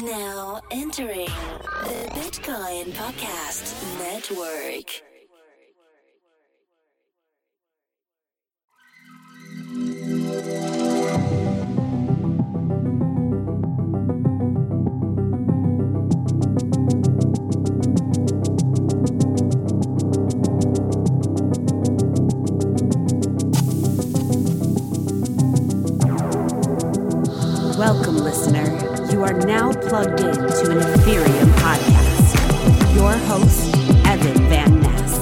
Now entering the Bitcoin Podcast Network. Welcome, listener. You are now plugged in to an Ethereum podcast. Your host, Evan Van Ness.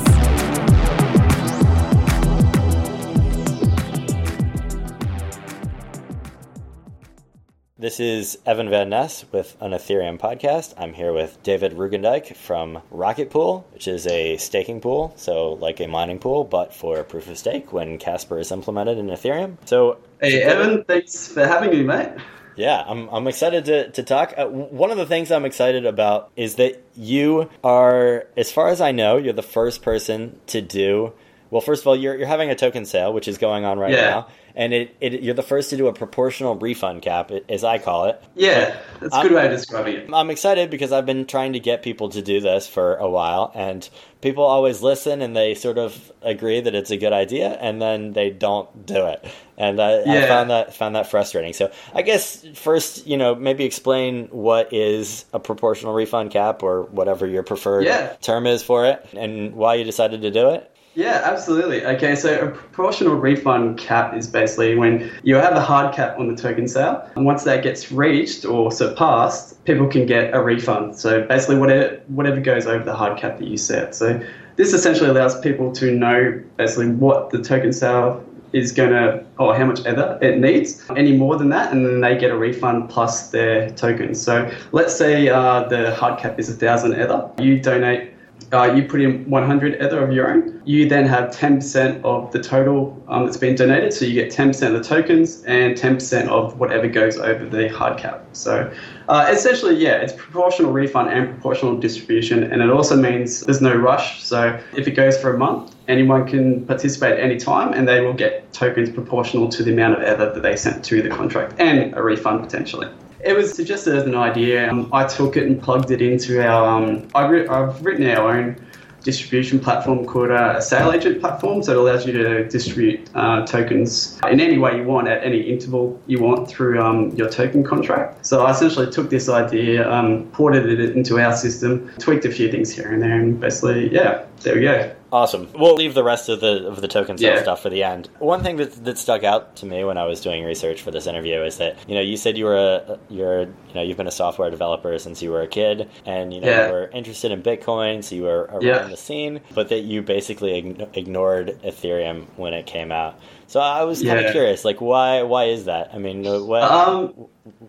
This is Evan Van Ness with an Ethereum podcast. I'm here with David Rugendyke from Rocket Pool, which is a staking pool, so like a mining pool, but for proof of stake when Casper is implemented in Ethereum. So, Hey, Evan, thanks for having me, mate. Yeah, I'm, I'm excited to, to talk. Uh, one of the things I'm excited about is that you are, as far as I know, you're the first person to do. Well, first of all, you're, you're having a token sale, which is going on right Yeah. now. And it, it, you're the first to do a proportional refund cap, as I call it. Yeah, that's a good way of describing it. I'm excited because I've been trying to get people to do this for a while, and people always listen and they sort of agree that it's a good idea, and then they don't do it. And I, I found that found that frustrating. So I guess first, you know, maybe explain what is a proportional refund cap or whatever your preferred Yeah. term is for it, and why you decided to do it. Yeah, absolutely. Okay, so a proportional refund cap is basically when you have a hard cap on the token sale, and once that gets reached or surpassed, people can get a refund. So basically, whatever whatever goes over the hard cap that you set. So this essentially allows people to know basically what the token sale is going to, or how much ether it needs. Any more than that, and then they get a refund plus their tokens. So let's say uh, the hard cap is a thousand ether. You donate uh, you put in 100 ether of your own. You then have 10% of the total um, that's been donated. So you get 10% of the tokens and 10% of whatever goes over the hard cap. So uh, essentially, yeah, it's proportional refund and proportional distribution. And it also means there's no rush. So if it goes for a month, anyone can participate at any time and they will get tokens proportional to the amount of ether that they sent to the contract and a refund potentially. It was suggested as an idea. Um, I took it and plugged it into our. Um, I've, writ- I've written our own distribution platform called uh, a sale agent platform. So it allows you to distribute uh, tokens in any way you want at any interval you want through um, your token contract. So I essentially took this idea, um, ported it into our system, tweaked a few things here and there, and basically, yeah, there we go. Awesome. We'll leave the rest of the of the token sale Yeah. stuff for the end. One thing that that stuck out to me when I was doing research for this interview is that you know you said you were a you're you know you've been a software developer since you were a kid, and you know Yeah. you were interested in Bitcoin, so you were around Yeah. the scene, but that you basically ign- ignored Ethereum when it came out. So I was kind of curious, like why why is that? I mean, what? Um,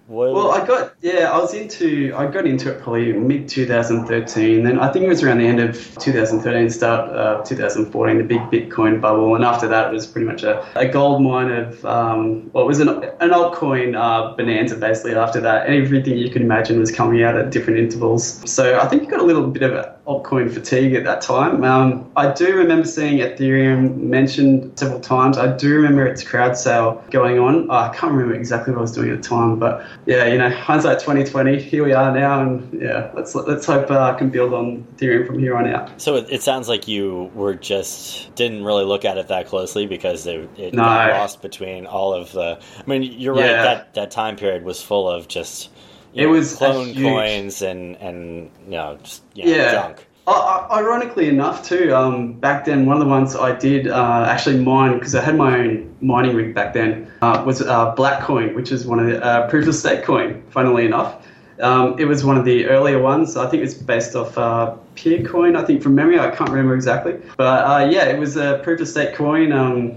Well, I got yeah, I was into I got into it probably mid 2013. Then I think it was around the end of 2013, start uh, 2014, the big Bitcoin bubble, and after that it was pretty much a, a gold mine of um, what was an an altcoin uh, bonanza. Basically, after that, everything you could imagine was coming out at different intervals. So I think you got a little bit of altcoin fatigue at that time. Um, I do remember seeing Ethereum mentioned several times. I do remember its crowd sale going on. I can't remember exactly what I was doing at the time, but yeah, you know, hindsight 2020. Here we are now, and yeah, let's let's hope uh, I can build on Ethereum from here on out. So it, it sounds like you were just didn't really look at it that closely because it, it No. got lost between all of the. I mean, you're right. Yeah. That that time period was full of just It know, was clone huge- coins and and you know just you know, Yeah. junk. I- Ironically enough, too, um, back then one of the ones I did uh, actually mine because I had my own mining rig back then uh, was uh, Blackcoin, which is one of the uh, proof of stake coin. Funnily enough, um, it was one of the earlier ones. I think it's based off uh, Peercoin. I think from memory, I can't remember exactly, but uh, yeah, it was a proof of stake coin. Um,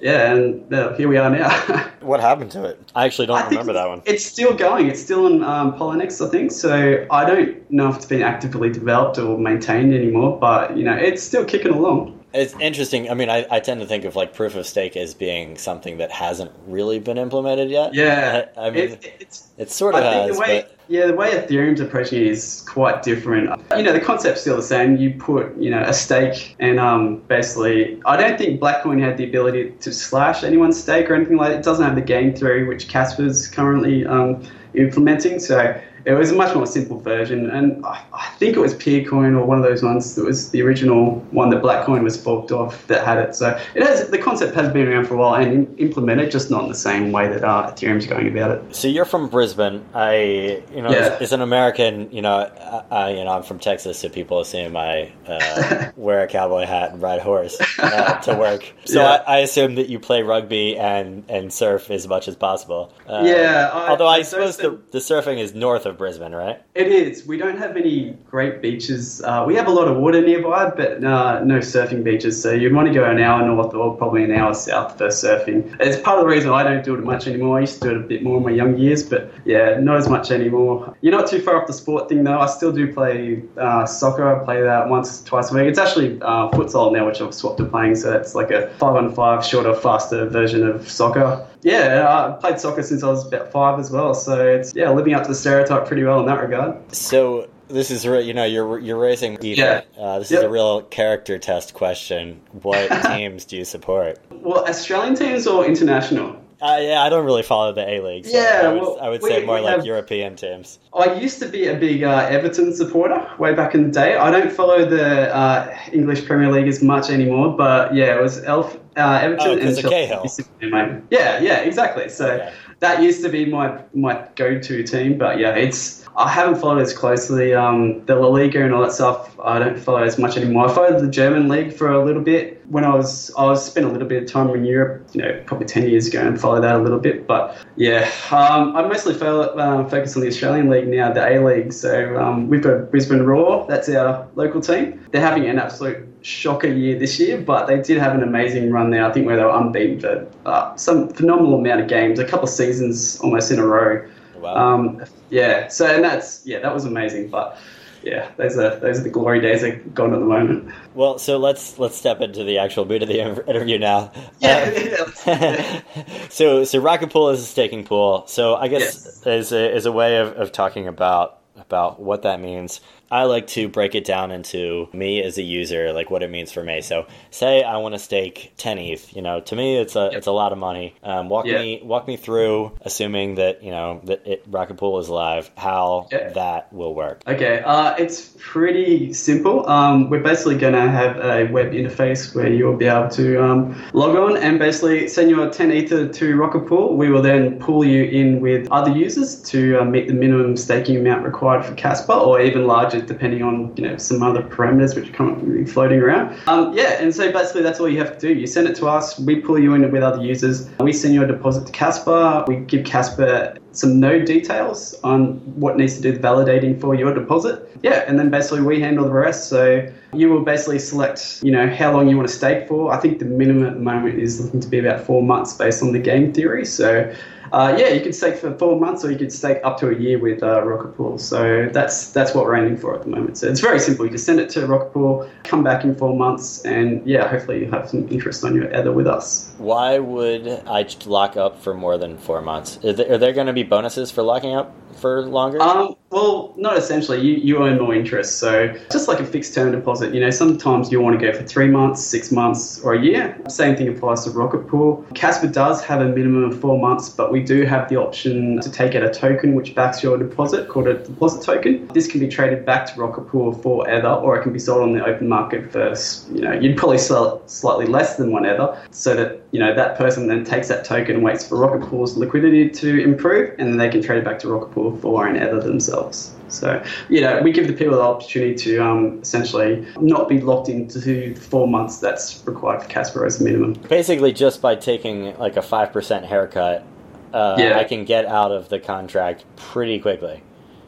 yeah, and uh, here we are now. What happened to it? I actually don't I remember that one. It's still going. It's still on um, Poloniex, I think. So I don't know if it's been actively developed or maintained anymore, but you know, it's still kicking along. It's interesting. I mean, I, I tend to think of like proof of stake as being something that hasn't really been implemented yet. Yeah, I, I mean, it, it's. it sort of I think has, the way, but yeah, the way Ethereum's approaching it is quite different. You know, the concept's still the same. You put, you know, a stake, and um, basically, I don't think Blackcoin had the ability to slash anyone's stake or anything like. that. It doesn't have the game theory, which Casper's currently um, implementing. So it was a much more simple version, and I, I think it was Peercoin or one of those ones that was the original one that Blackcoin was forked off that had it. So it has the concept has been around for a while and implemented, just not in the same way that uh, Ethereum's going about it. So you're from Brisbane. I, you know, Yeah. as, as an American, you know, I, you know, I'm from Texas, so people assume I uh, wear a cowboy hat and ride a horse uh, to work. So Yeah. I, I assume that you play rugby and and surf as much as possible. Uh, Yeah, I- although I, I suppose the, the surfing is north of Brisbane, right? It is. We don't have any great beaches. Uh, we have a lot of water nearby, but uh, no surfing beaches. So you'd want to go an hour north or probably an hour south for surfing. It's part of the reason I don't do it much anymore. I used to do it a bit more in my young years, but yeah, not as much anymore. You're not too far off the sport thing though. I still do play uh, soccer. I play that once, twice a week. It's actually uh, futsal now, which I've swapped to playing. So it's like a five on five, shorter, faster version of soccer. Yeah, I played soccer since I was about five as well. So it's yeah, living up to the stereotype pretty well in that regard. So this is re- you know you're you're racing. Yeah. Uh, this Yep. is a real character test question. What teams do you support? Well, Australian teams or international? Uh, yeah, I don't really follow the A League. So Yeah, I would, well, I would we- say more we like have- European teams. I used to be a big uh, Everton supporter way back in the day. I don't follow the uh, English Premier League as much anymore, but yeah, it was Elf, uh, Everton Oh, and Chelsea Cahill. used to be my- Yeah, yeah, exactly. So. That used to be my my go-to team, but yeah, it's I haven't followed as closely um, the La Liga and all that stuff. I don't follow as much anymore. I followed the German league for a little bit when I was I was spent a little bit of time in Europe, you know, probably ten years ago, and followed that a little bit. But yeah, um, I mostly fo- uh, focus on the Australian league now, the A League. So um, we've got Brisbane Roar, that's our local team. They're having an absolute shocker year this year, but they did have an amazing run there. I think where they were unbeaten for uh, some phenomenal amount of games, a couple of seasons almost in a row. Wow. Um, yeah, so and that's yeah, that was amazing. But yeah, those are those are the glory days that are gone at the moment. well, so let's let's step into the actual mood of the interview now. Yeah, Uh, so so rocket pool is a staking pool. So I guess Yes. as a as a way of, of talking about about what that means, I like to break it down into me as a user, like what it means for me. So say I want to stake ten ETH. You know, to me it's a it's a lot of money. Um, walk Yeah. me walk me through, assuming that you know that it, rocket pool is live, how Yeah. that will work. Okay, uh, it's pretty simple. Um, we're basically going to have a web interface where you'll be able to um, log on and basically send your 10 Ether to Rocket Pool. We will then pool you in with other users to uh, meet the minimum staking amount required for Casper, or even larger depending on you know some other parameters which currently floating around. Um, yeah, and so basically that's all you have to do. You send it to us, we pull you in with other users, we send your deposit to Casper, we give Casper some node details on what needs to do the validating for your deposit. Yeah, and then basically we handle the rest. So you will basically select, you know, how long you want to stake for. I think the minimum at the moment is looking to be about four months based on the game theory. So uh, yeah, you could stake for four months or you could stake up to a year with uh, Rocket Pool. So that's that's what we're aiming for at the moment. So it's very simple. You just send it to Rocket Pool, come back in four months, and yeah, hopefully you have some interest on your Ether with us. Why would I lock up for more than four months? Are there, are there going to be bonuses for locking up for longer? Um, well, not essentially. You, you earn more interest. So just like a fixed term deposit, you know, sometimes you want to go for three months, six months, or a year. Same thing applies to Rocket Pool. Casper does have a minimum of four months, but we do have the option to take out a token which backs your deposit called a deposit token. This can be traded back to Rocket Pool for Ether, or it can be sold on the open market for, you know, you'd probably sell it slightly less than one Ether, so that, you know, that person then takes that token and waits for Rocket Pool's liquidity to improve, and then they can trade it back to Rocket Pool for an Ether themselves. So, you know, we give the people the opportunity to um, essentially not be locked into the four months that's required for Casper as a minimum. Basically, just by taking like a five percent haircut, uh, Yeah. I can get out of the contract pretty quickly.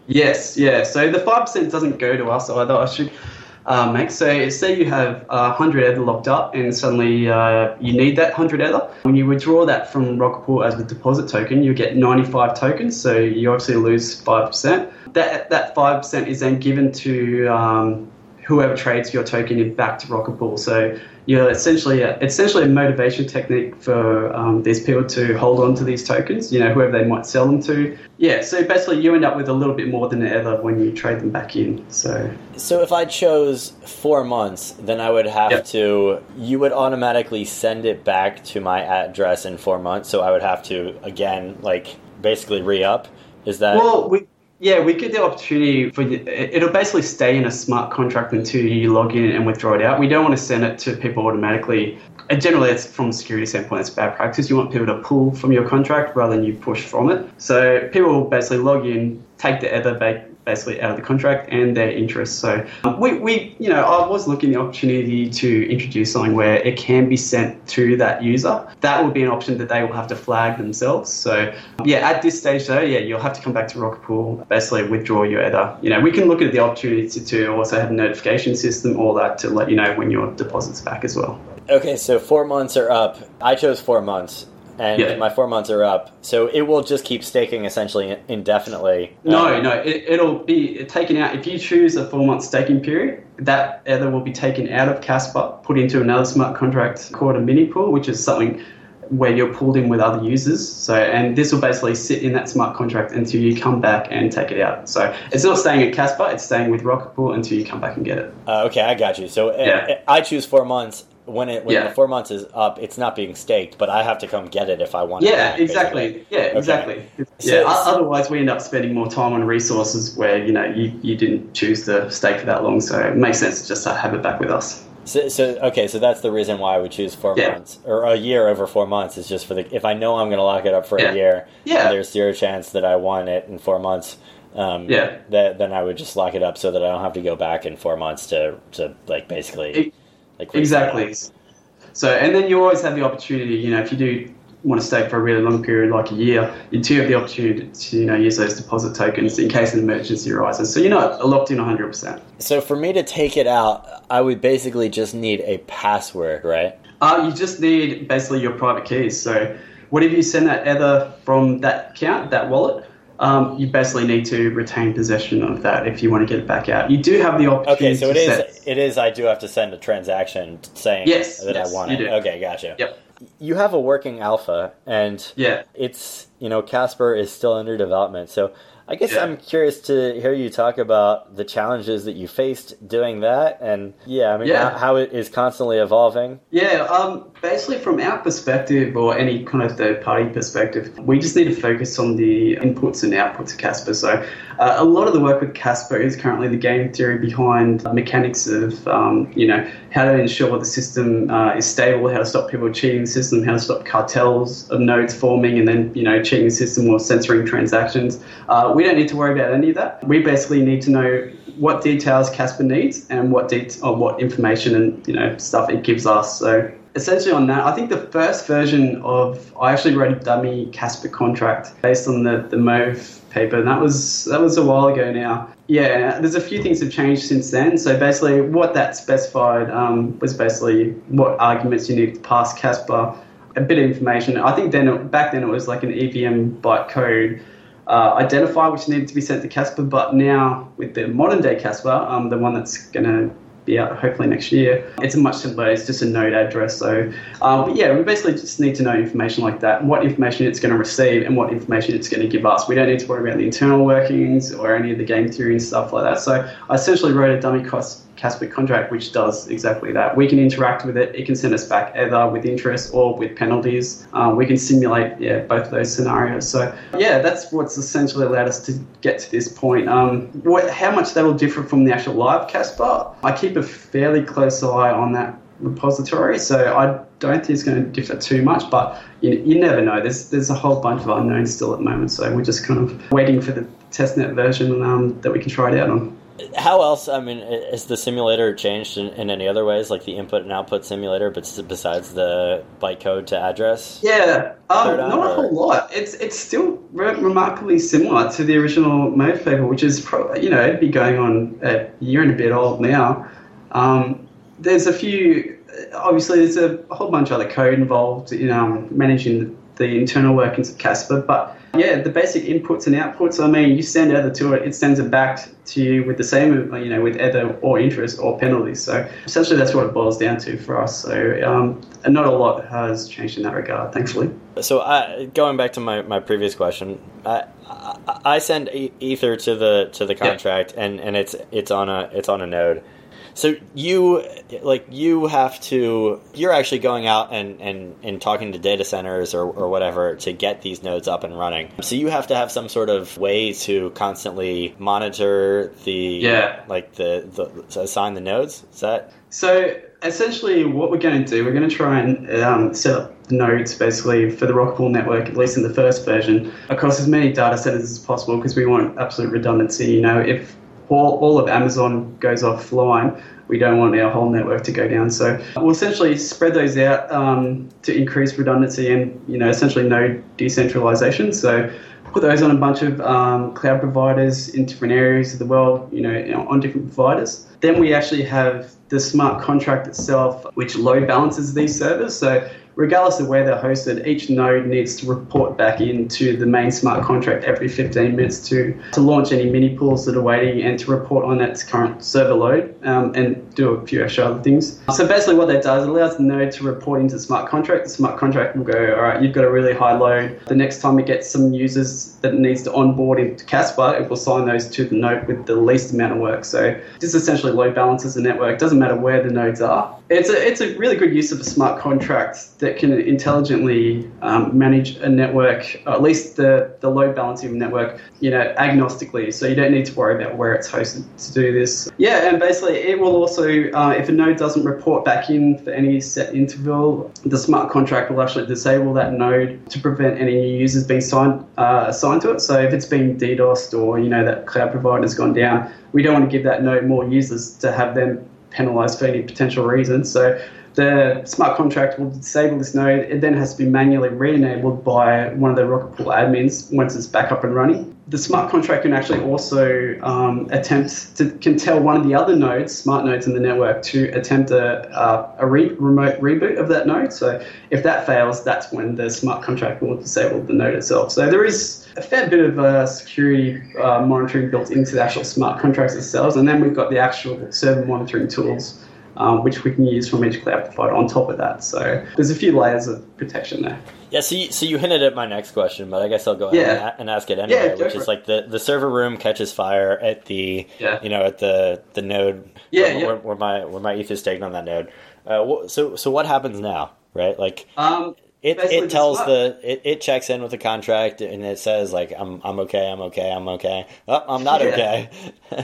Yes, yeah. So the five percent doesn't go to us either. I should uh, make so say you have uh, hundred ether locked up, and suddenly uh, you need that hundred ether. When you withdraw that from Rocket Pool as a deposit token, you get ninety five tokens. So you obviously lose five percent. That that five percent is then given to um, whoever trades your token in back to Rocket Pool. So you're essentially essentially a motivation technique for um, these people to hold on to these tokens. You know, whoever they might sell them to. Yeah. So basically, you end up with a little bit more than ever when you trade them back in. So So if I chose four months, then I would have Yep. to. You would automatically send it back to my address in four months. So I would have to again, like basically re up Is that Well, we, yeah, we get the opportunity for it'll basically stay in a smart contract until you log in and withdraw it out. We don't want to send it to people automatically. And generally, it's from a security standpoint, it's bad practice. You want people to pull from your contract rather than you push from it. So people will basically log in, take the Ether basically out of the contract and their interest. So um, we, we, you know, I was looking the opportunity to introduce something where it can be sent to that user. That would be an option that they will have to flag themselves. So yeah, at this stage though, yeah, you'll have to come back to Rockpool, basically withdraw your Ether. You know, we can look at the opportunity to, to also have a notification system, all that to let you know when your deposit's back as well. okay? So four months are up. I chose four months, and Yeah. my four months are up. So it will just keep staking essentially indefinitely. No, Um, no, it, it'll be taken out. If you choose a four month staking period, that Ether will be taken out of Casper, put into another smart contract called a mini pool, which is something where you're pulled in with other users. So, and this will basically sit in that smart contract until you come back and take it out. So, it's not staying at Casper; it's staying with Rocket Pool until you come back and get it. Uh, okay, I got you. So uh, Yeah. I choose four months. When it when Yeah. the four months is up, it's not being staked, but I have to come get it if I want. it Yeah, back, exactly. basically. Yeah, exactly. So- yeah. otherwise, we end up spending more time on resources where you know you, you didn't choose to stake for that long. So it makes sense to just have it back with us. So, so okay, so that's the reason why I would choose four Yeah. months or a year over four months is just for the if I know I'm going to lock it up for a year, Yeah. and there's zero chance that I want it in four months. Um, Yeah. that, then I would just lock it up so that I don't have to go back in four months to to like basically E- like Exactly. So, and then you always have the opportunity, you know, if you do want to stay for a really long period, like a year, you do have the opportunity to, you know, use those deposit tokens in case an emergency arises. So you're not locked in 100%. So for me to take it out, I would basically just need a password, right? Uh, you just need basically your private keys. So whatever you send that Ether from that account, that wallet, um, you basically need to retain possession of that if you want to get it back out. You do have the opportunity Okay, so it is. set- It is. I do have to send a transaction saying Yes, that yes, I want you it. do. Okay, gotcha. Yep. You have a working alpha, and Yeah. it's you know Casper is still under development. So I guess Yeah. I'm curious to hear you talk about the challenges that you faced doing that, and yeah, I mean Yeah. how, how it is constantly evolving. Yeah, um, basically from our perspective or any kind of third party perspective, we just need to focus on the inputs and outputs of Casper. So uh, a lot of the work with Casper is currently the game theory behind mechanics of, um, you know, how to ensure the system uh, is stable, how to stop people cheating the system, how to stop cartels of nodes forming and then, you know, cheating the system or censoring transactions. Uh, we don't need to worry about any of that. We basically need to know what details Casper needs and what det- or what information and you know stuff it gives us. So essentially on that, I think the first version of I actually wrote a dummy Casper contract based on the the Mauve paper, and that was that was a while ago now. Yeah, there's a few things have changed since then. So basically, what that specified um, was basically what arguments you need to pass Casper, a bit of information. I think then back then it was like an EVM byte code uh, identify which needed to be sent to Casper, but now with the modern day Casper, um, the one that's going to be out hopefully next year, it's a much simpler. It's just a node address. So, uh, but yeah, we basically just need to know information like that, what information it's going to receive, and what information it's going to give us. We don't need to worry about the internal workings or any of the game theory and stuff like that. So, I essentially wrote a dummy cost Casper contract which does exactly that. We can interact with it. It can send us back either with interest or with penalties. Uh, we can simulate yeah both of those scenarios. So yeah, that's what's essentially allowed us to get to this point. Um, what, how much that will differ from the actual live Casper, I keep a fairly close eye on that repository. So I don't think it's going to differ too much, but you, you never know. There's there's a whole bunch of unknowns still at the moment. So we're just kind of waiting for the testnet version um, that we can try it out on. How else? I mean, is the simulator changed in, in any other ways, like the input and output simulator, but besides the bytecode to address? Yeah, um, not a whole lot. It's it's still re- remarkably similar to the original Mauve paper, which is pro- you know it'd be going on a year and a bit old now. Um, there's a few, obviously there's a whole bunch of other code involved in um, managing the internal workings of Casper, but yeah, the basic inputs and outputs. I mean, you send Ether to it, it sends it back to you with the same, you know, with Ether or interest or penalties. So essentially, that's what it boils down to for us. So, um, and not a lot has changed in that regard, thankfully. So, I, going back to my, my previous question, I, I, send ether to the to the contract, and, and it's it's on a it's on a node. So you like you have to you're actually going out and, and, and talking to data centers or, or whatever to get these nodes up and running. So you have to have some sort of way to constantly monitor the Yeah. like the, the to assign the nodes. Is that So essentially, what we're going to do, we're going to try and um, set up nodes basically for the Rocket Pool network, at least in the first version, across as many data centers as possible because we want absolute redundancy. You know, if all, all of Amazon goes offline, we don't want our whole network to go down. So we'll essentially spread those out um, to increase redundancy and, you know, essentially no decentralization. So put those on a bunch of um, cloud providers in different areas of the world, you know, on different providers. Then we actually have the smart contract itself, which load balances these servers. So regardless of where they're hosted, each node needs to report back into the main smart contract every 15 minutes to, to launch any mini pools that are waiting and to report on its current server load um, and do a few extra other things. So basically what that does, it allows the node to report into the smart contract. The smart contract will go, all right, you've got a really high load. The next time it gets some users that needs to onboard into Casper, it will assign those to the node with the least amount of work. So this essentially load balances the network. Doesn't matter where the nodes are. It's a, it's a really good use of a smart contract that can intelligently um, manage a network, or at least the, the load balancing network, you know, agnostically. So you don't need to worry about where it's hosted to do this. Yeah, and basically it will also, uh, if a node doesn't report back in for any set interval, the smart contract will actually disable that node to prevent any new users being signed, uh, assigned to it. So if it's been DDoSed or, you know, that cloud provider's gone down, we don't want to give that node more users to have them penalized for any potential reasons. So the smart contract will disable this node. It then has to be manually re-enabled by one of the Rocket Pool admins once it's back up and running. The smart contract can actually also um, attempt to can tell one of the other nodes, smart nodes in the network, to attempt a, a, a re- remote reboot of that node. So if that fails, that's when the smart contract will disable the node itself. So there is a fair bit of uh, security uh, monitoring built into the actual smart contracts themselves, and then we've got the actual server monitoring tools um, which we can use from each cloud provider on top of that. So there's a few layers of protection there. Yeah, so you, so you hinted at my next question, but I guess I'll go ahead Yeah. and, and ask it anyway, Yeah, which is it. like the, the server room catches fire at the Yeah. you know at the the node Yeah, where, yeah. Where, where my where my ETH is taken on that node. Uh, so so what happens now, right? Like Um, it, it tells the it, it checks in with the contract and it says like I'm I'm okay I'm okay I'm okay oh, I'm not Yeah. okay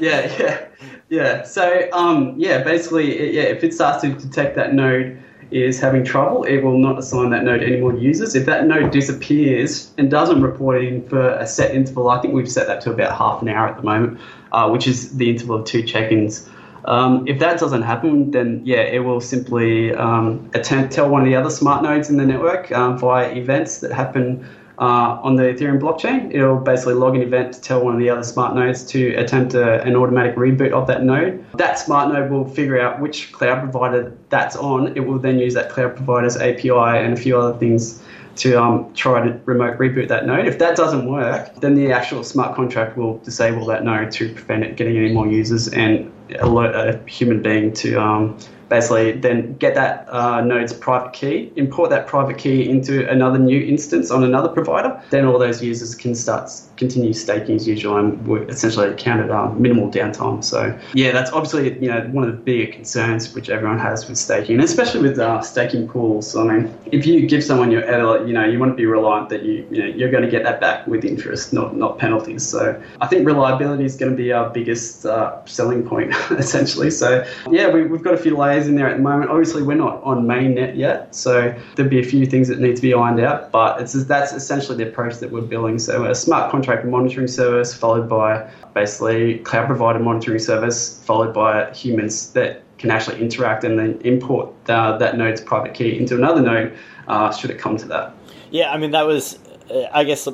yeah, yeah, yeah. So, um, yeah, basically, it, yeah, if it starts to detect that node is having trouble, it will not assign that node any more users. If that node disappears and doesn't report in for a set interval, I think we've set that to about half an hour at the moment, uh, which is the interval of two check-ins. Um, if that doesn't happen, then yeah, it will simply um, attempt tell one of the other smart nodes in the network um, via events that happen uh, on the Ethereum blockchain. It'll basically log an event to tell one of the other smart nodes to attempt a, an automatic reboot of that node. That smart node will figure out which cloud provider that's on. It will then use that cloud provider's API and a few other things to um, try to remote reboot that node. If that doesn't work, then the actual smart contract will disable that node to prevent it getting any more users and alert a human being to um, basically then get that uh, node's private key, import that private key into another new instance on another provider. Then all those users can start continue staking as usual and we essentially counted um, minimal downtime. So yeah, that's obviously you know one of the bigger concerns which everyone has with staking, and especially with uh, staking pools. I mean, if you give someone your ETH, you know you want to be reliant that you, you know, you're going to get that back with interest, not not penalties. So I think reliability is going to be our biggest uh, selling point essentially. So yeah, we, we've got a few layers in there at the moment. Obviously, we're not on mainnet yet, so there'd be a few things that need to be ironed out. But it's that's essentially the approach that we're building. So a smart contract monitoring service followed by basically cloud provider monitoring service followed by humans that can actually interact and then import uh, that node's private key into another node uh, should it come to that. yeah I mean that was uh, I guess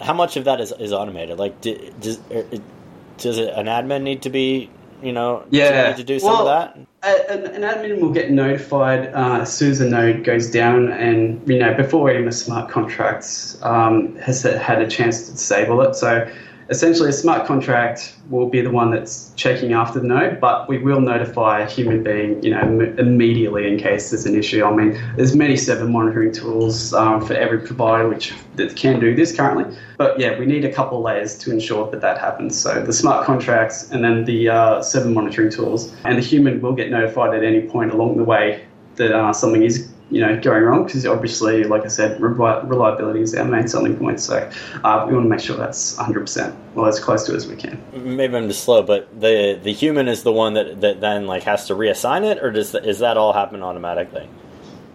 how much of that is, is automated like does er, does an admin need to be you know Yeah. to do some Well, of that An, an admin will get notified uh, as soon as a node goes down, and you know before even the smart contracts um, has had a chance to disable it. So essentially a smart contract will be the one that's checking after the node, but we will notify a human being, you know, Im- immediately in case there's an issue. I mean, there's many server monitoring tools um, for every provider which that can do this currently, but yeah, we need a couple layers to ensure that that happens. So the smart contracts and then the uh, server monitoring tools, and the human will get notified at any point along the way that uh, something is you know going wrong because obviously like i said reliability is our main selling point. So uh, we want to make sure that's 100% well as close to as we can. Maybe i'm just slow but the the human is the one that, that then like has to reassign it or does is that all happen automatically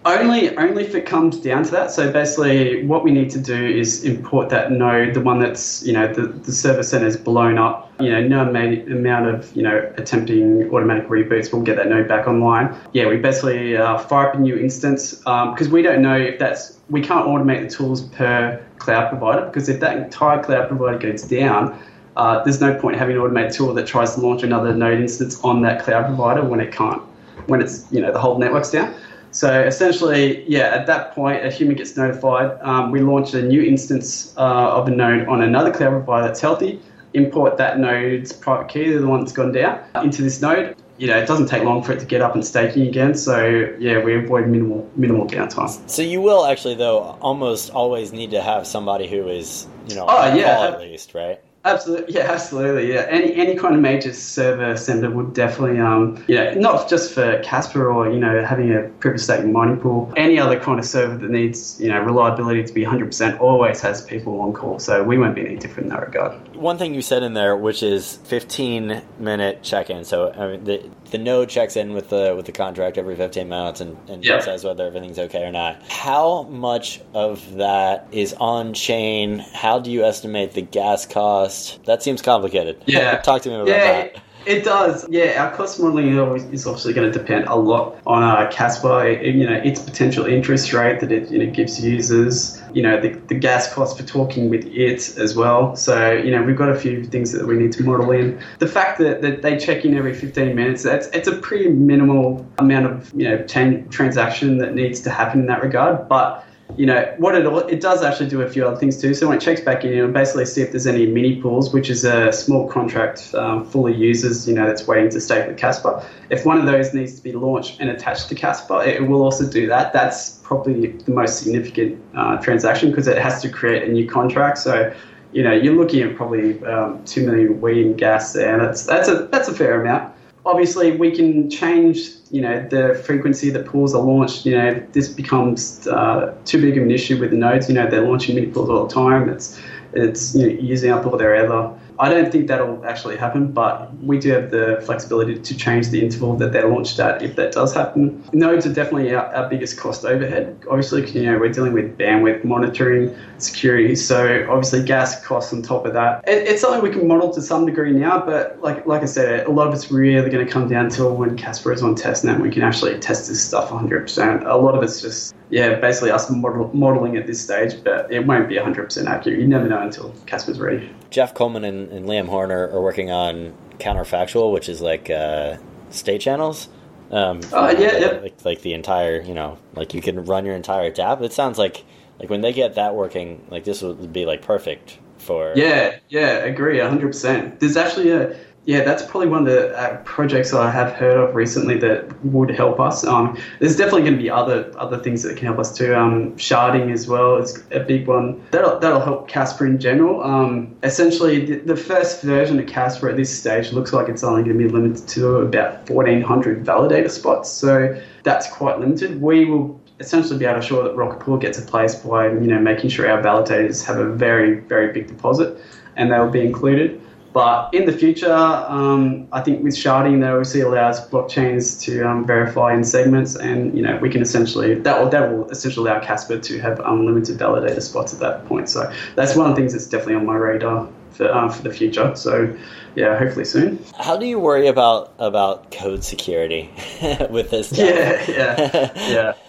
only, only if it comes down to that. So basically, what we need to do is import that node, the one that's you know the, the server center is blown up. You know, no amount of you know attempting automatic reboots will get that node back online. Yeah, we basically uh, fire up a new instance because um, we don't know if that's we can't automate the tools per cloud provider because if that entire cloud provider goes down. Uh, there's no point having an automated tool that tries to launch another node instance on that cloud provider when it can't, when it's you know the whole network's down. So essentially, yeah, at that point, a human gets notified. Um, we launch a new instance uh, of a node on another cloud provider that's healthy. Import that node's private key, the one that's gone down, into this node. You know, it doesn't take long for it to get up and staking again. So yeah, we avoid minimal minimal downtime. So you will actually, though, almost always need to have somebody who is, you know, oh, yeah. at least, right? Absolutely, yeah, absolutely, yeah. Any any kind of major server center would definitely, um, you know, not just for Casper or you know having a proof of stake mining pool. Any other kind of server that needs you know reliability to be 100% always has people on call. So we won't be any different in that regard. One thing you said in there, which is 15 minute check in. So I mean, the the node checks in with the with the contract every 15 minutes and, and yeah. says whether everything's okay or not. How much of that is on chain? How do you estimate the gas cost? That seems complicated. Yeah, talk to me about yeah. that. It does, yeah. Our cost modeling is obviously going to depend a lot on our uh, Casper, you know, its potential interest rate that it you know, gives users, you know, the, the gas cost for talking with it as well. So, you know, we've got a few things that we need to model in. The fact that, that they check in every 15 minutes, that's it's a pretty minimal amount of, you know, transaction that needs to happen in that regard. But you know what it it does actually do a few other things too. So when it checks back in, it'll basically see if there's any mini pools, which is a small contract um, full of users, you know, that's waiting to stake with Casper. If one of those needs to be launched and attached to Casper, it will also do that. That's probably the most significant uh, transaction because it has to create a new contract. So you know, you're looking at probably um, two million weed in gas there, and that's that's a that's a fair amount obviously we can change you know the frequency that pools are launched you know this becomes uh, too big of an issue with the nodes. You know they're launching mini pools all the time. It's it's you know, using up all their ether I don't think that'll actually happen, but we do have the flexibility to change the interval that they're launched at if that does happen. Nodes are definitely our, our biggest cost overhead. Obviously, you know, we're dealing with bandwidth monitoring, security, so obviously gas costs on top of that. It, it's something we can model to some degree now, but like like I said, a lot of it's really going to come down to when Casper is on testnet, we can actually test this stuff 100%. A lot of it's just yeah, basically us model, modeling at this stage, but it won't be 100% accurate. You never know until Casper's ready. Jeff Coleman and, and Liam Horne are working on counterfactual, which is like uh, state channels. Um, uh, yeah, yeah. Like, like the entire, you know, like you can run your entire dapp. It sounds like like when they get that working, like this would be like perfect for. Yeah, yeah, agree, 100%. There's actually a yeah, that's probably one of the uh, projects I have heard of recently that would help us. Um, there's definitely going to be other other things that can help us too. Um, sharding as well is a big one. That'll that'll help Casper in general. Um, essentially, the, the, first version of Casper at this stage looks like it's only going to be limited to about 1,400 validator spots. So that's quite limited. We will essentially be able to ensure that Rocket Pool gets a place by you know making sure our validators have a very very big deposit, and they'll be included. But in the future, um, I think with sharding, that obviously allows blockchains to um, verify in segments, and you know we can essentially that will that will essentially allow Casper to have unlimited validator spots at that point. So that's one of the things that's definitely on my radar for um, for the future. So yeah, hopefully soon. How do you worry about about code security with this? Stuff? Yeah, yeah, yeah.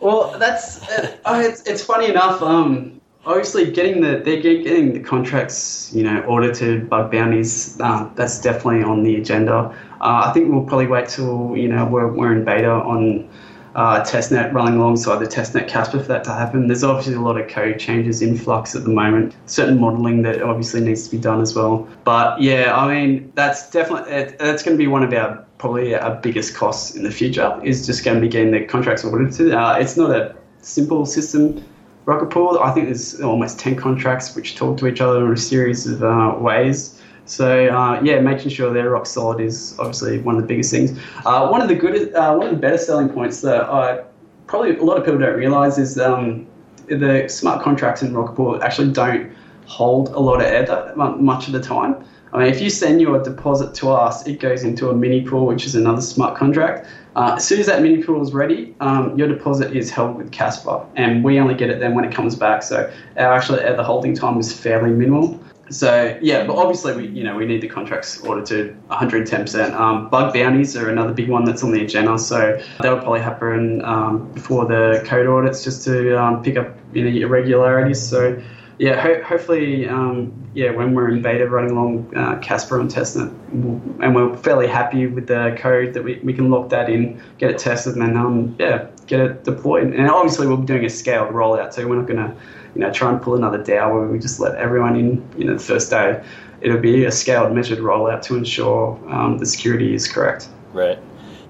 Well, that's uh, it's, it's funny enough. Um, obviously getting the they're getting the contracts you know audited bug bounties uh, that's definitely on the agenda uh, i think we'll probably wait till you know we're, we're in beta on uh, testnet running alongside the testnet Casper for that to happen. There's obviously a lot of code changes in flux at the moment, certain modeling that obviously needs to be done as well. But yeah, I mean, that's definitely, it, that's going to be one of our probably our biggest costs in the future is just going to be getting the contracts audited. Uh, it's not a simple system. Rocket Pool, I think there's almost 10 contracts which talk to each other in a series of uh, ways. So uh, yeah, making sure they're rock solid is obviously one of the biggest things. Uh, one of the good, uh, one of the better selling points that I probably a lot of people don't realize is um, the smart contracts in Rocket Pool actually don't hold a lot of ether much of the time. I mean, if you send your deposit to us, it goes into a mini pool, which is another smart contract. Uh, as soon as that mini pool is ready, um, your deposit is held with Casper, and we only get it then when it comes back. So our actually the holding time is fairly minimal. So yeah, but obviously we you know we need the contracts audited 110%. Um, bug bounties are another big one that's on the agenda. So that would probably happen um, before the code audits just to um, pick up any irregularities. So yeah, ho- hopefully, um, yeah, when we're in beta running along uh, Casper and testnet, we'll, and we're fairly happy with the code that we, we can lock that in, get it tested, and then um, yeah, get it deployed. And obviously, we'll be doing a scaled rollout, so we're not going to, you know, try and pull another DAO where we just let everyone in, you know, the first day. It'll be a scaled, measured rollout to ensure um, the security is correct. Right.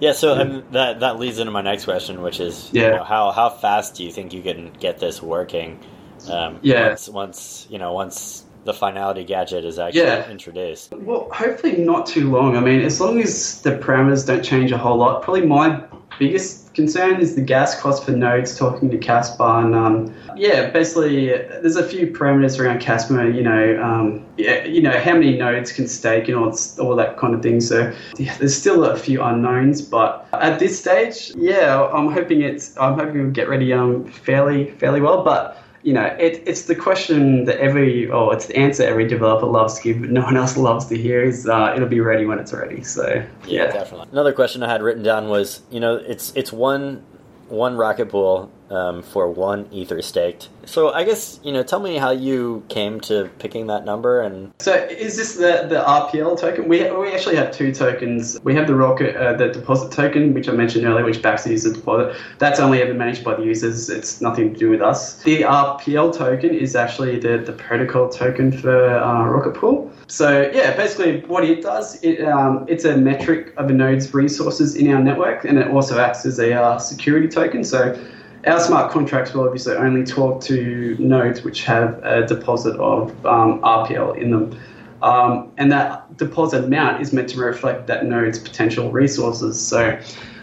Yeah, so yeah. that that leads into my next question, which is, yeah. You know, how how fast do you think you can get this working? Um, yeah. Once, once, you know, once the finality gadget is actually yeah. introduced. Well, hopefully not too long. I mean, as long as the parameters don't change a whole lot. Probably my biggest concern is the gas cost for nodes talking to Casper. And um, yeah, basically, there's a few parameters around Casper, you know, um, yeah, you know, how many nodes can stake and all, all that kind of thing. So yeah, there's still a few unknowns, but at this stage, yeah, I'm hoping it's, I'm hoping we'll get ready um, fairly, fairly well. But you know, it, it's the question that every, or it's the answer every developer loves to give, but no one else loves to hear is uh, it'll be ready when it's ready. So, yeah. yeah. definitely. Another question I had written down was, you know, it's it's one one rocket pool um, for one ether staked. So I guess you know, tell me how you came to picking that number and. So is this the the RPL token? We we actually have two tokens. We have the rocket uh, the deposit token, which I mentioned earlier, which backs the user deposit. That's only ever managed by the users. It's nothing to do with us. The RPL token is actually the the protocol token for uh, Rocket Pool. So yeah, basically what it does, it um, it's a metric of a node's resources in our network, and it also acts as a uh, security token. So our smart contracts will obviously only talk to nodes which have a deposit of um, RPL in them. Um, and that deposit amount is meant to reflect that node's potential resources. So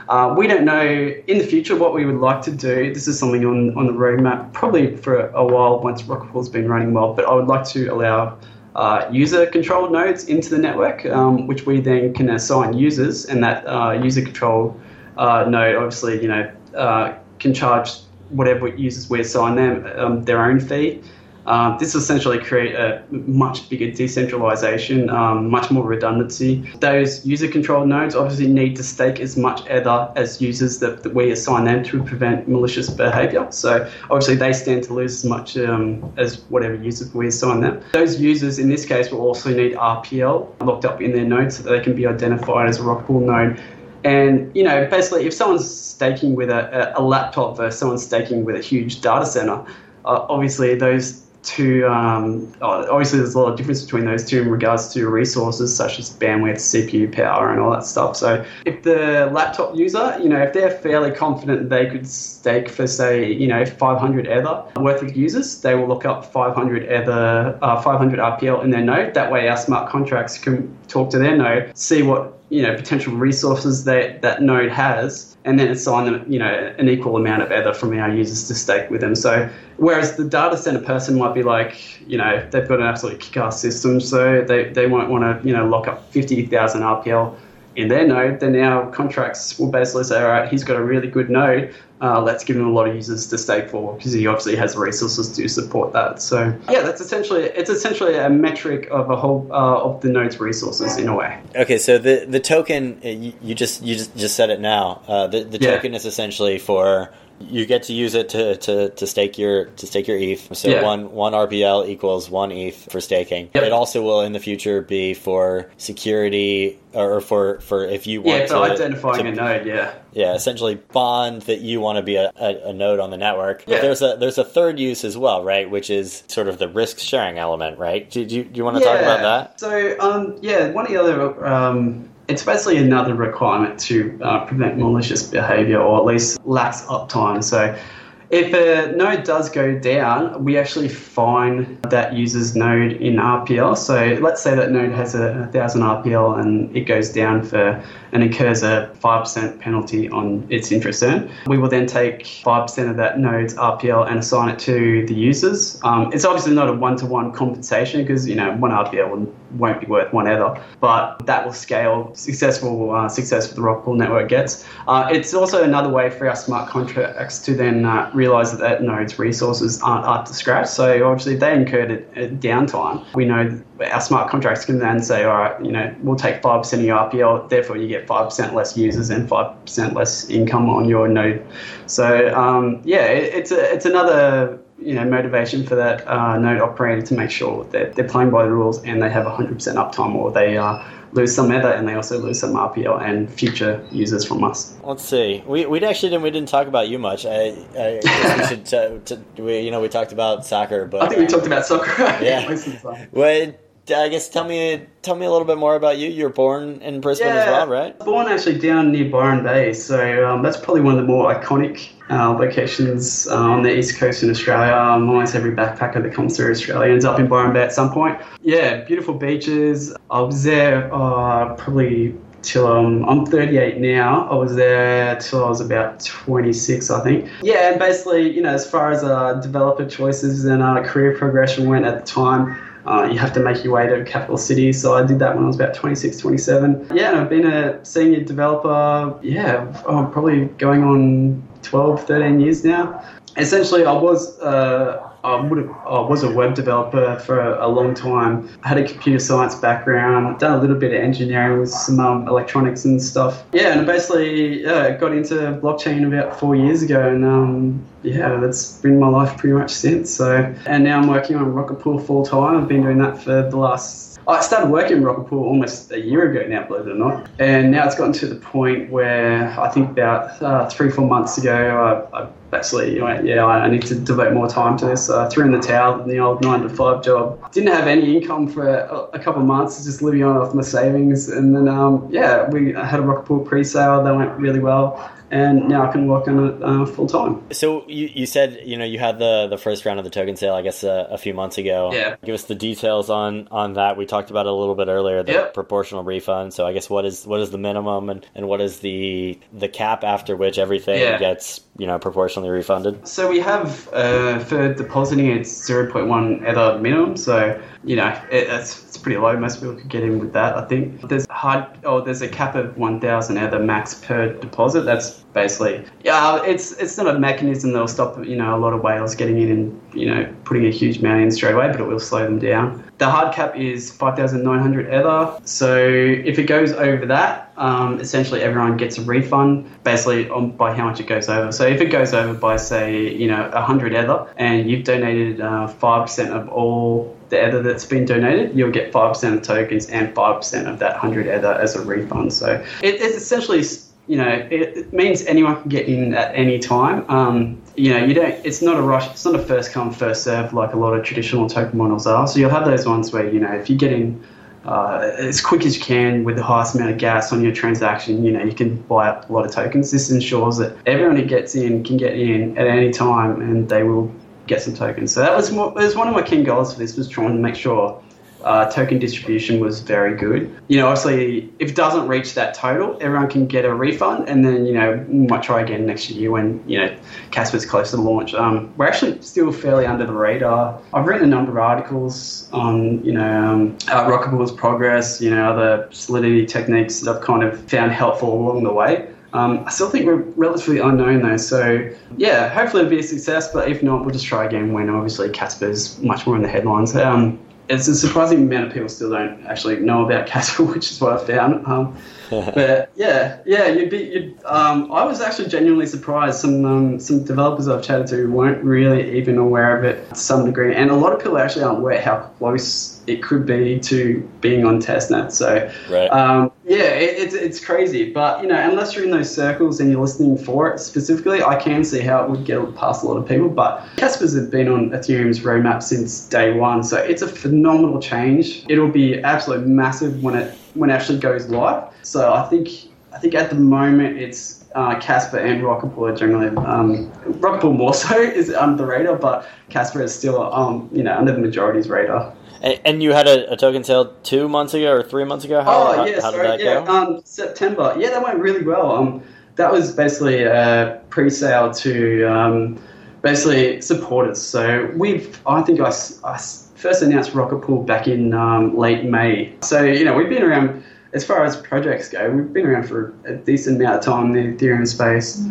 uh, we don't know in the future what we would like to do. This is something on, on the roadmap probably for a while once Rocket Pool's been running well, but I would like to allow uh, user controlled nodes into the network, um, which we then can assign users, and that uh, user control uh, node obviously, you know, uh, can charge whatever users we assign them um, their own fee. Um, this will essentially create a much bigger decentralization, um, much more redundancy. Those user controlled nodes obviously need to stake as much Ether as users that, that we assign them to prevent malicious behavior. So obviously they stand to lose as much um, as whatever users we assign them. Those users in this case will also need RPL locked up in their node so that they can be identified as a rockpool node and you know, basically, if someone's staking with a, a laptop versus someone staking with a huge data center, uh, obviously those two, um, oh, obviously there's a lot of difference between those two in regards to resources such as bandwidth, CPU power, and all that stuff. So if the laptop user, you know, if they're fairly confident they could stake for say, you know, 500 Ether worth of users, they will look up 500 Ether, uh, 500 RPL in their node. That way, our smart contracts can talk to their node, see what you know potential resources that that node has and then assign them you know an equal amount of ether from our users to stake with them. So whereas the data center person might be like you know they've got an absolute kick-ass system so they, they won't want to you know lock up 50000 rpl in their node, then our contracts will basically say, all right, he's got a really good node. Uh, let's give him a lot of users to stake for because he obviously has resources to support that. So yeah, that's essentially it's essentially a metric of a whole uh, of the node's resources in a way. Okay, so the the token uh, you, you just you just just said it now. Uh, the the yeah. token is essentially for you get to use it to, to, to stake your to stake your ETH. So Yeah. one one RPL equals one ETH for staking. Yep. It also will in the future be for security or for for if you want Yeah, to identifying to- a node, yeah. yeah, essentially bond that you want to be a, a, a node on the network. But Yeah. there's a there's a third use as well, right? Which is sort of the risk sharing element, right? Do, do, you- do you want to talk about that? So, um, yeah, one of the other, um, it's basically another requirement to uh, prevent malicious behavior or at least lax uptime. So, if a node does go down, we actually fine that user's node in RPL. So let's say that node has a, a thousand RPL and it goes down for and incurs a five percent penalty on its interest earned. We will then take five percent of that node's RPL and assign it to the users. Um, it's obviously not a one-to-one compensation because you know one RPL won't be worth one ether, but that will scale successful uh, success the Rockpool network gets. Uh, it's also another way for our smart contracts to then uh, realize that that node's resources aren't up to scratch. So obviously, if they incurred a, a downtime, we know our smart contracts can then say, all right, you know, we'll take five percent of your RPL, therefore you get five percent less users and five percent less income on your node. So um, yeah, it, it's a, it's another you know motivation for that uh, node operator to make sure that they're playing by the rules and they have 100% uptime, or they uh, lose some ether and they also lose some RPL and future users from us. Let's see. We we actually didn't we didn't talk about you much. I, I guess we should uh, t- we, you know we talked about soccer, but I think we talked about soccer. Yeah. most of the time. Well, I guess tell me tell me a little bit more about you. You're born in Brisbane as well, right? Born actually down near Byron Bay, so um, that's probably one of the more iconic uh, locations uh, on the east coast in Australia. Um, almost every backpacker that comes through Australia ends up in Byron Bay at some point. Yeah, beautiful beaches. I was there uh, probably till um, I'm 38 now. I was there till I was about 26, I think. Yeah, and basically, you know, as far as uh, developer choices and uh, career progression went at the time, uh, you have to make your way to capital cities. So I did that when I was about 26, 27. Yeah, and I've been a senior developer, yeah, oh, probably going on 12, 13 years now. Essentially, I was uh, I would have I was a web developer for a, long time. I had a computer science background, done a little bit of engineering with some um, electronics and stuff. Yeah, and basically yeah, got into blockchain about four years ago, and um, yeah, that's been my life pretty much since. So, and now I'm working on Rocket Pool full time. I've been doing that for the last I started working in Rocket Pool almost a year ago now, believe it or not. And now it's gotten to the point where I think about uh, three, four months ago, I, I basically went, yeah, I I need to devote more time to this. Uh, threw in the towel in the old nine to five job. Didn't have any income for a, a couple of months, just living on off my savings. And then, um, yeah, we had a Rocket Pool pre-sale that went really well. And now I can work on it uh, full time. So you, you said you know you had the, the first round of the token sale I guess uh, a few months ago. Yeah. Give us the details on, on that. We talked about it a little bit earlier. The Yep. proportional refund. So I guess what is what is the minimum and, and what is the the cap after which everything Yeah. gets you know proportionally refunded? So we have uh, for depositing it's 0.1 ether minimum. So you know it, it's, it's pretty low. Most people could get in with that. I think there's hard. Oh, there's a cap of 1,000 ether max per deposit. That's basically yeah. It's it's not a mechanism that'll stop you know a lot of whales getting in and you know putting a huge amount in straight away, but it will slow them down. The hard cap is 5,900 ether. So if it goes over that, um, essentially everyone gets a refund basically on by how much it goes over. So if it goes over by say you know 100 ether and you've donated uh, five percent of all the ether that's been donated, you'll get five percent of tokens and five percent of that 100 ether as a refund. So it, it's essentially you know, it, it means anyone can get in at any time. Um, you know, you don't. It's not a rush. It's not a first come first serve like a lot of traditional token models are. So you'll have those ones where you know if you get in uh, as quick as you can with the highest amount of gas on your transaction, you know, you can buy up a lot of tokens. This ensures that everyone who gets in can get in at any time, and they will get some tokens. So that was more, was one of my key goals for this was trying to make sure uh, token distribution was very good. You know, obviously, if it doesn't reach that total, everyone can get a refund, and then you know might try again next year when you know Casper's close to launch. Um, we're actually still fairly under the radar. I've written a number of articles on you know um, Rocket Pool's progress, you know other solidity techniques that I've kind of found helpful along the way. Um, I still think we're relatively unknown though, so yeah, hopefully it'll be a success. But if not, we'll just try again when obviously Casper's much more in the headlines. Um, it's a surprising amount of people still don't actually know about Casper, which is what I found. Um, but yeah, yeah, you'd be. You'd, um, I was actually genuinely surprised. Some um, some developers I've chatted to weren't really even aware of it to some degree, and a lot of people actually aren't aware how close it could be to being on testnet. So Right. um, yeah, it, it's it's crazy. But you know, unless you're in those circles and you're listening for it specifically, I can see how it would get past a lot of people. But Casper's have been on Ethereum's roadmap since day one, so it's a phenomenal change. It'll be absolutely massive when it when it actually goes live. So I think I think at the moment it's uh, Casper and are generally um, Rocket Pool more so is under the radar, but Casper is still um, you know under the majority's radar. And, and you had a, a token sale two months ago or three months ago. How, Oh how, yeah, how did sorry, that yeah, go? um, September. Yeah, that went really well. Um, that was basically a pre-sale to um, basically supporters. So we've, I think I first announced Rocket Pool back in um, late May. So you know we've been around as far as projects go. We've been around for a decent amount of time in the Ethereum space.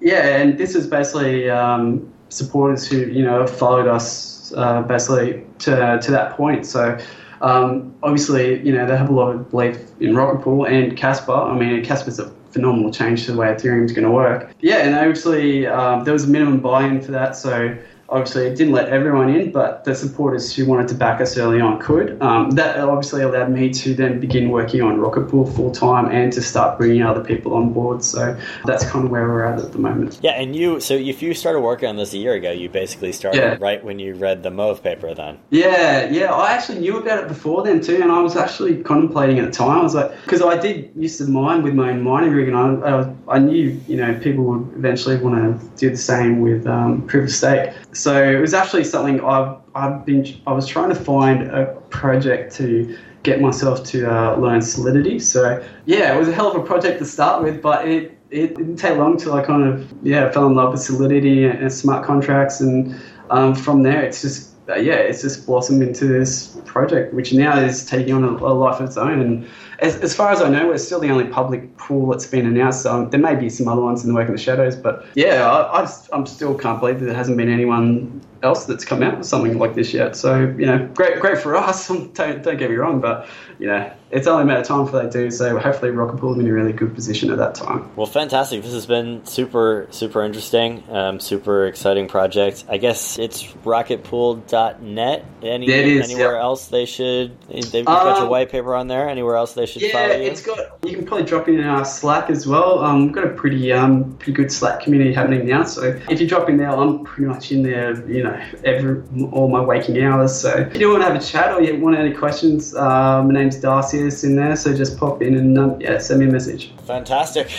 Yeah, and this is basically um, supporters who you know have followed us uh, basically to to that point. So um, obviously, you know they have a lot of belief in Rocket Pool and Casper. I mean, Casper's a phenomenal change to the way Ethereum's going to work. Yeah, and obviously um, there was a minimum buy-in for that, so. Obviously, it didn't let everyone in, but the supporters who wanted to back us early on could. Um, that obviously allowed me to then begin working on Rocket Pool full time and to start bringing other people on board. So that's kind of where we're at at the moment. Yeah, and you. So if you started working on this a year ago, you basically started Yeah. right when you read the Mauve paper. Then. Yeah, yeah. I actually knew about it before then too, and I was actually contemplating at the time. I was like, because I did used to mine with my own mining rig, and I, I, I knew you know people would eventually want to do the same with um, proof of stake. So it was actually something I've I've been I was trying to find a project to get myself to uh, learn Solidity. So yeah, it was a hell of a project to start with, but it it didn't take long till I kind of yeah fell in love with Solidity and, and smart contracts, and um, from there it's just uh, yeah it's just blossomed into this project, which now is taking on a, a life of its own. And as, as far as I know, we're still the only public pool that's been announced. So there may be some other ones in the work in the shadows, but yeah, I, I I'm still can't believe that there hasn't been anyone else that's come out with something like this yet. So you know, great, great for us. don't don't get me wrong, but you know, it's only a matter of time before they do. So hopefully, Rocket Pool will be in a really good position at that time. Well, fantastic. This has been super, super interesting. Um, super exciting project. I guess it's rocketpool.net. Any, it is, anywhere yeah. else they should? They've got your Um, white paper on there. Anywhere else they should Yeah, follow you? it's got. You can probably drop in our Slack as well. Um, we've got a pretty um pretty good Slack community happening now. So if you drop in there, I'm pretty much in there. You know, every all my waking hours. So if you do want to have a chat or you want any questions, uh, my name's Darcy. It's in there. So just pop in and um, yeah, send me a message. Fantastic.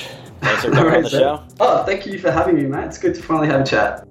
Thanks for coming on the so- show. Oh, thank you for having me, mate. It's good to finally have a chat.